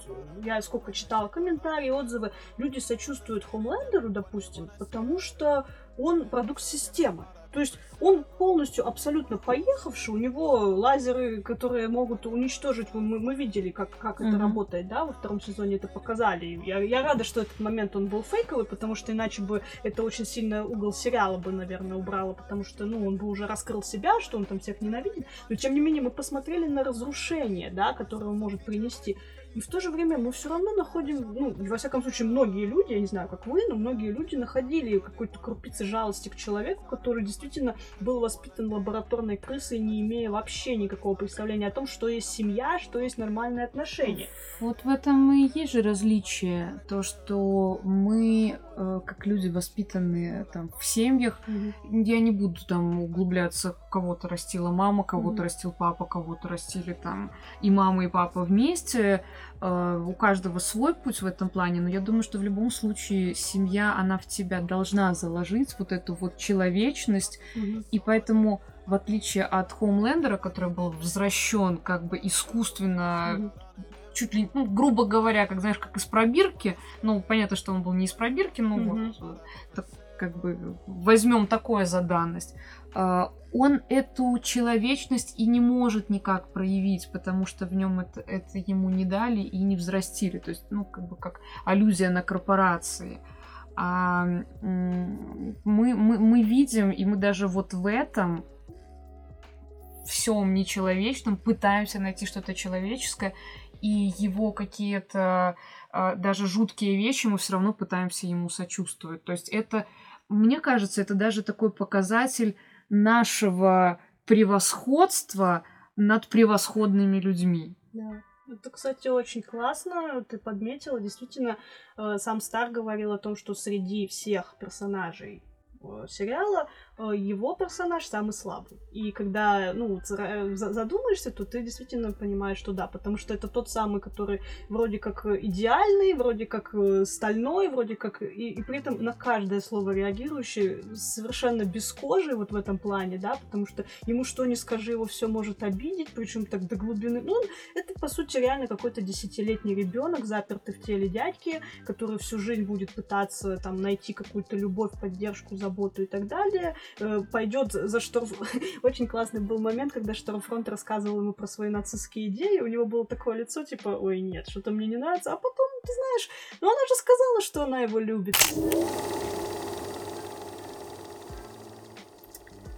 я сколько читала комментарии, отзывы, люди сочувствуют Хомлендеру, допустим, потому что он продукт системы. То есть он полностью абсолютно поехавший, у него лазеры, которые могут уничтожить, мы, мы видели, как, как это работает, да, во втором сезоне это показали. Я, я рада, что этот момент он был фейковый, потому что иначе бы это очень сильно угол сериала бы, наверное, убрало, потому что, ну, он бы уже раскрыл себя, что он там всех ненавидит. Но тем не менее мы посмотрели на разрушение, да, которое он может принести. И в то же время мы все равно находим, ну, во всяком случае, многие люди, я не знаю, как вы, но многие люди находили какой-то крупицы жалости к человеку, который действительно был воспитан лабораторной крысой, не имея вообще никакого представления о том, что есть семья, что есть нормальные отношения. Вот в этом и есть же различие. То, что мы, э, как люди, воспитанные там в семьях, я не буду там углубляться, кого-то растила мама, кого-то Мгм. растил папа, кого-то растили там и мама, и папа вместе. Э, У каждого свой путь в этом плане, но я думаю, что в любом случае семья, она в тебя должна заложить вот эту вот человечность, и поэтому в отличие от Хоумлендера, который был возвращен как бы искусственно Мгм. чуть ли, ну, грубо говоря, как знаешь, как из пробирки. Ну, понятно, что он был не из пробирки, но Мгм. вот э, так, как бы возьмем такое за данность. А, Он эту человечность и не может никак проявить, потому что в нем это, это ему не дали и не взрастили. То есть, ну, как бы как аллюзия на корпорации. А мы, мы, мы видим, и мы даже вот в этом всем нечеловечном пытаемся найти что-то человеческое, и его какие-то а, даже жуткие вещи мы все равно пытаемся ему сочувствовать. То есть это, мне кажется, это даже такой показатель нашего превосходства над превосходными людьми. Да. Это, кстати, очень классно. Ты подметила. Действительно, э, сам Стар говорил о том, что среди всех персонажей э, сериала его персонаж самый слабый. И когда, ну, задумаешься, то ты действительно понимаешь, что да, потому что это тот самый, который вроде как идеальный, вроде как э, стальной, вроде как... И, и при этом на каждое слово реагирующий совершенно без кожи вот в этом плане, да, потому что ему что ни скажи, его все может обидеть, причем так до глубины. Ну, это, по сути, реально какой-то десятилетний ребенок, запертый в теле дядьки, который всю жизнь будет пытаться там найти какую-то любовь, поддержку, заботу и так далее, Э, пойдет за что... Очень классный был момент, когда Штормфронт рассказывал ему про свои нацистские идеи, у него было такое лицо, типа, ой, нет, что-то мне не нравится, а потом, ты знаешь, ну она же сказала, что она его любит.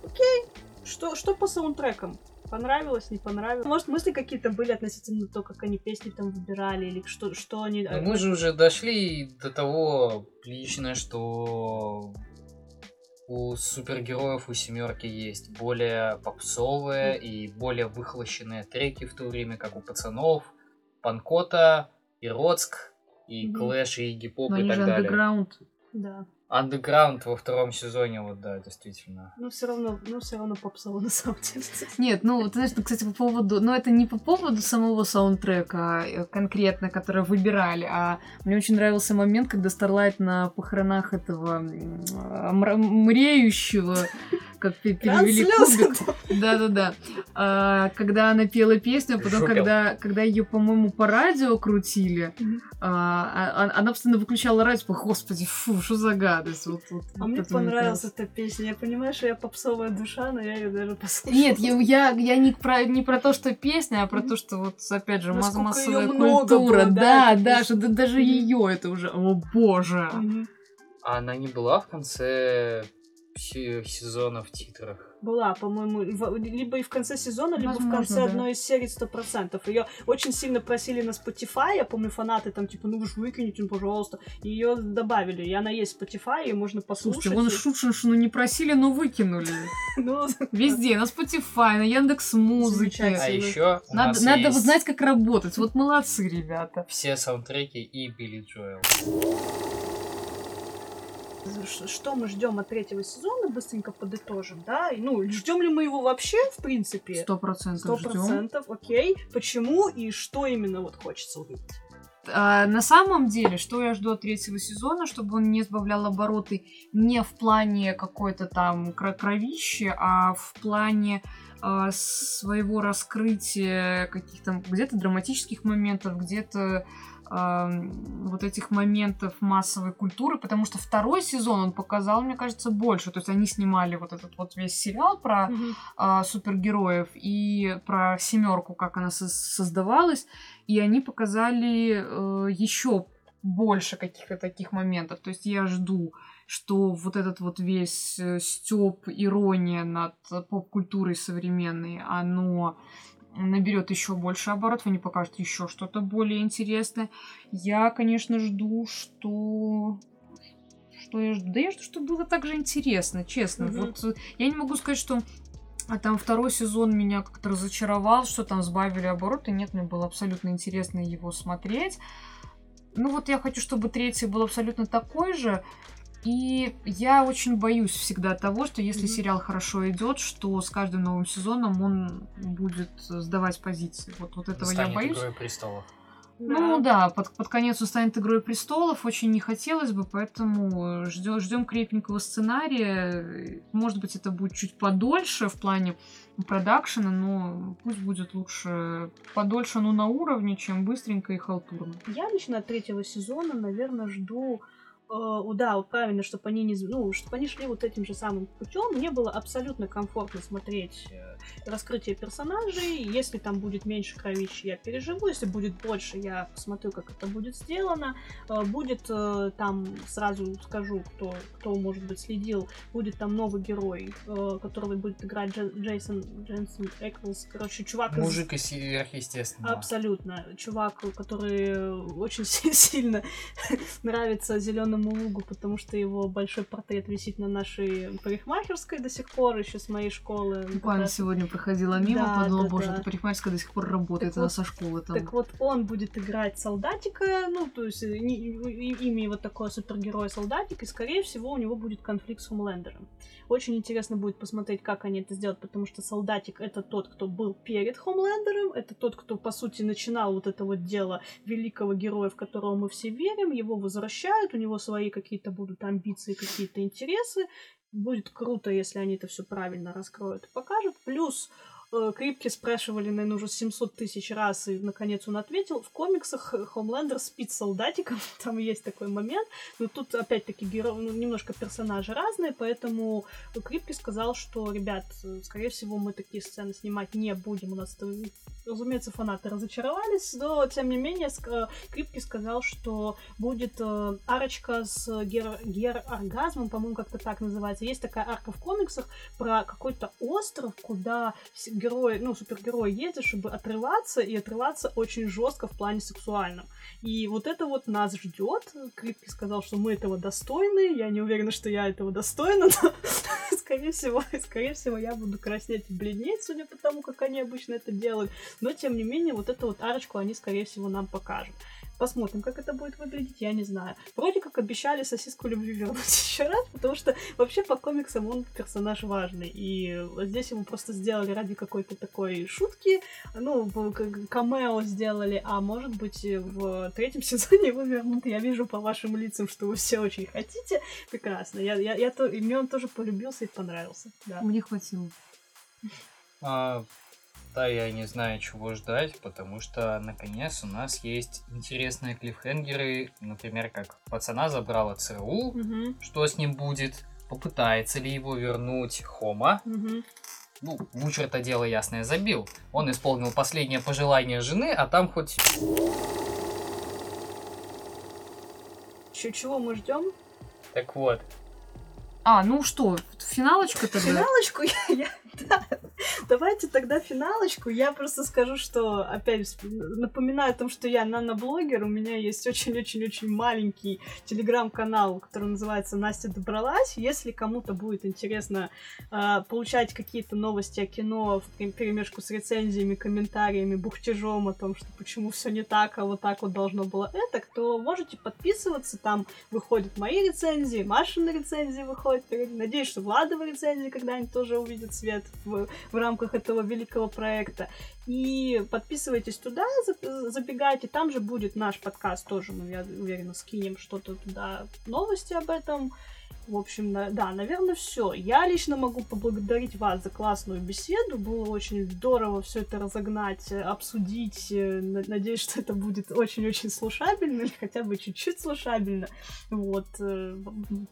Окей, что, что по саундтрекам? Понравилось, не понравилось? Может, мысли какие-то были относительно того, как они песни там выбирали, или что, что они... Ну, мы же уже дошли до того лично, что у супергероев у семерки есть более попсовые и более выхлощенные треки, в то время как у пацанов Панкота, и Роцк, и Клэш, и Гип-Поп и так далее. Да. Андеграунд во втором сезоне, вот да, действительно. Ну, все равно, ну, все равно попсово на самом деле. Нет, ну, ты знаешь, ну, кстати, по поводу, ну, это не по поводу самого саундтрека э, конкретно, который выбирали, а мне очень нравился момент, когда Старлайт на похоронах этого мреющего как перевели кубик. Да-да-да. А, когда она пела песню, а потом, когда, когда ее, по-моему, по радио крутили, а, а, она постоянно выключала радио, типа, господи, фу, что за гадость. Вот, вот, а мне понравилась эта песня. Я понимаю, что я попсовая душа, но я ее даже послушала. Нет, я, я, я не, про, не про то, что песня, а про то, что вот, опять же, массовая культура. Было, да, да, да, что даже ее это уже, о боже. А она не была в конце сезона в титрах. Была, по-моему, либо и в конце сезона, либо Возможно, в конце да. одной из серий сто процентов. Ее очень сильно просили на Spotify, я помню, фанаты там, типа, ну вы же выкинете, ну, пожалуйста. Ее добавили, и она есть в Spotify, и можно послушать. Слушайте, вон Шутшиншину не просили, но выкинули. Ну, Везде, на Spotify, на Яндекс Музыке. А еще надо, надо знать, как работать. Вот молодцы, ребята. Все саундтреки и Билли Джоэл что мы ждем от третьего сезона, быстренько подытожим, да? Ну, ждем ли мы его вообще, в принципе? Сто процентов Сто процентов, окей. Почему и что именно вот хочется увидеть? А, на самом деле, что я жду от третьего сезона, чтобы он не сбавлял обороты не в плане какой-то там кровищи, а в плане а, своего раскрытия каких-то где-то драматических моментов, где-то вот этих моментов массовой культуры, потому что второй сезон он показал, мне кажется, больше. То есть они снимали вот этот вот весь сериал про mm-hmm. а, супергероев и про семерку, как она со- создавалась, и они показали э, еще больше каких-то таких моментов. То есть я жду, что вот этот вот весь э, стёб, ирония над поп-культурой современной, оно наберет еще больше оборотов, они покажут еще что-то более интересное. Я, конечно, жду, что что я жду? Да я жду, чтобы было так же интересно, честно. Mm-hmm. Вот я не могу сказать, что а там второй сезон меня как-то разочаровал, что там сбавили обороты. Нет, мне было абсолютно интересно его смотреть. Ну вот я хочу, чтобы третий был абсолютно такой же. И я очень боюсь всегда того, что если mm-hmm. сериал хорошо идет, что с каждым новым сезоном он будет сдавать позиции. Вот, вот этого Станет я боюсь. Игрой престолов. Ну да, да под, под конец он станет Игрой престолов, очень не хотелось бы, поэтому ждем, ждем крепенького сценария. Может быть, это будет чуть подольше в плане продакшена, но пусть будет лучше подольше, но на уровне, чем быстренько и халтурно. Я лично от третьего сезона, наверное, жду Э, да, правильно, чтобы они не, ну, чтобы они шли вот этим же самым путем. Мне было абсолютно комфортно смотреть э, раскрытие персонажей. Если там будет меньше кровищи, я переживу. Если будет больше, я посмотрю, как это будет сделано. Э, будет там, сразу скажу, кто, кто может быть следил, будет там новый герой, которого будет играть Джейсон Дженсен Эклс. Короче, чувак Мужик из сверхъестественного. Абсолютно. Чувак, который очень сильно нравится зеленым Зеленому лугу, потому что его большой портрет висит на нашей парикмахерской до сих пор, еще с моей школы. Буквально сегодня проходила мимо, Да, подумала, да, боже, да. эта парикмахерская до сих пор работает, Так она вот- со школы там. Так вот, он будет играть солдатика, ну, то есть э, имя его такое супергерой солдатик, и, скорее всего, у него будет конфликт с Хомлендером. Очень интересно будет посмотреть, как они это сделают, потому что солдатик — это тот, кто был перед Хомлендером, это тот, кто, по сути, начинал вот это вот дело великого героя, в которого мы все верим, его возвращают, у него свои какие-то будут амбиции, какие-то интересы. Будет круто, если они это все правильно раскроют и покажут. Плюс Крипки спрашивали, наверное, уже 700 тысяч раз, и, наконец, он ответил. В комиксах Хомлендер спит с солдатиком, там есть такой момент, но тут, опять-таки, геро... ну, немножко персонажи разные, поэтому Крипки сказал, что, ребят, э, скорее всего, мы такие сцены снимать не будем, у нас, разумеется, фанаты разочаровались, но, тем не менее, э, Крипки сказал, что будет э, арочка с гер... гер-оргазмом, по-моему, как-то так называется. Есть такая арка в комиксах про какой-то остров, куда герой, ну, супергерой едет, чтобы отрываться, и отрываться очень жестко в плане сексуальном. И вот это вот нас ждет. Крипки сказал, что мы этого достойны. Я не уверена, что я этого достойна, но скорее всего, скорее всего, я буду краснеть и бледнеть, судя по тому, как они обычно это делают. Но, тем не менее, вот эту вот арочку они, скорее всего, нам покажут. Посмотрим, как это будет выглядеть, я не знаю. Вроде как обещали сосиску любви вернуть еще раз, потому что вообще по комиксам он персонаж важный. И вот здесь его просто сделали ради какой-то такой шутки, ну, камео сделали, а может быть в третьем сезоне его вернут. Я вижу по вашим лицам, что вы все очень хотите. Прекрасно. Я, я, я то, и мне он тоже полюбился и понравился. Да. Мне хватило. А, да, я не знаю, чего ждать, потому что, наконец, у нас есть интересные клиффхенгеры, например, как пацана забрала ЦРУ, Мгм, что с ним будет, попытается ли его вернуть Хома. мгм. Ну, Вучер-то дело ясное забил. Он исполнил последнее пожелание жены, а там хоть... Чего мы ждем? Так вот, А, ну что, финалочка тогда? Финалочку я, я- да. Давайте тогда финалочку. Я просто скажу, что опять напоминаю о том, что я наноблогер. У меня есть очень-очень-очень маленький телеграм-канал, который называется Настя добралась. Если кому-то будет интересно а, получать какие-то новости о кино в пере- перемешку с рецензиями, комментариями, бухтежом о том, что почему все не так, а вот так вот должно было это, то можете подписываться. Там выходят мои рецензии, Машины рецензии выходят. Надеюсь, что Владова рецензии когда-нибудь тоже увидят свет в, в рамках этого великого проекта. И подписывайтесь туда, за- забегайте. Там же будет наш подкаст тоже. Мы, я уверена, скинем что-то туда, новости об этом. В общем, да, наверное, все. Я лично могу поблагодарить вас за классную беседу. Было очень здорово все это разогнать, э, обсудить. Э, на- Надеюсь, что это будет очень-очень слушабельно, или хотя бы чуть-чуть слушабельно. Вот. э,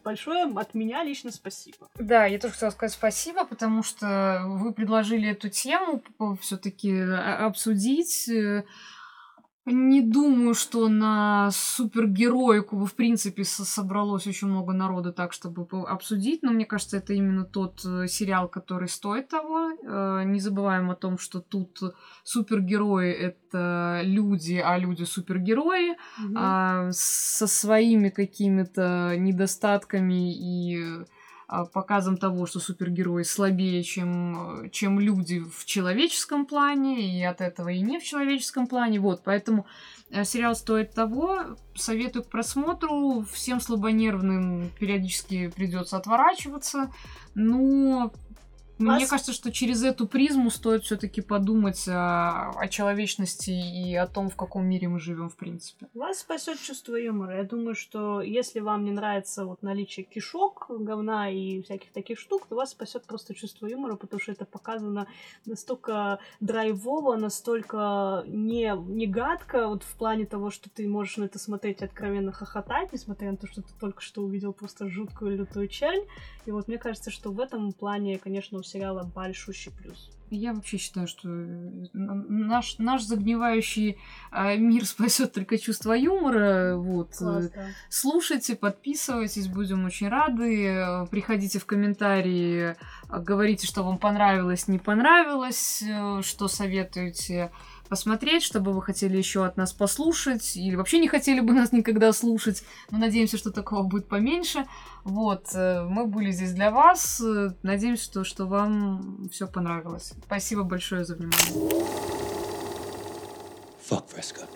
Большое от меня лично спасибо. Да, я тоже хотела сказать спасибо, потому что вы предложили эту тему все-таки обсудить. Не думаю, что на супергероику в принципе со- собралось очень много народу так, чтобы обсудить, но мне кажется, это именно тот э, сериал, который стоит того. Э, Не забываем о том, что тут супергерои — это люди, а люди — супергерои а, со своими какими-то недостатками и показом того, что супергерои слабее, чем, э, чем люди в человеческом плане, и от этого и не в человеческом плане. Вот, поэтому э, сериал стоит того. Советую к просмотру. Всем слабонервным периодически придется отворачиваться. Но мне Вас- кажется, что через эту призму стоит все-таки подумать о, о человечности и о том, в каком мире мы живем, в принципе. Вас спасет чувство юмора. Я думаю, что если вам не нравится вот наличие кишок, говна и всяких таких штук, то вас спасет просто чувство юмора, потому что это показано настолько драйвово, настолько не, не гадко, вот в плане того, что ты можешь на это смотреть и откровенно хохотать, несмотря на то, что ты только что увидел просто жуткую лютую чернь. И вот мне кажется, что в этом плане, конечно, сериала большущий плюс. Я вообще считаю, что э, наш, наш загнивающий э, мир спасет только чувство юмора. Вот. Класс, Э, да. Слушайте, подписывайтесь, будем очень рады. Э, Приходите в комментарии, говорите, что вам понравилось, не понравилось, что советуете посмотреть, что бы вы хотели еще от нас послушать, или вообще не хотели бы нас никогда слушать. Но надеемся, что такого будет поменьше. Вот, э, мы были здесь для вас. Надеемся, что, что вам все понравилось. Спасибо большое за внимание. Fuck Fresco.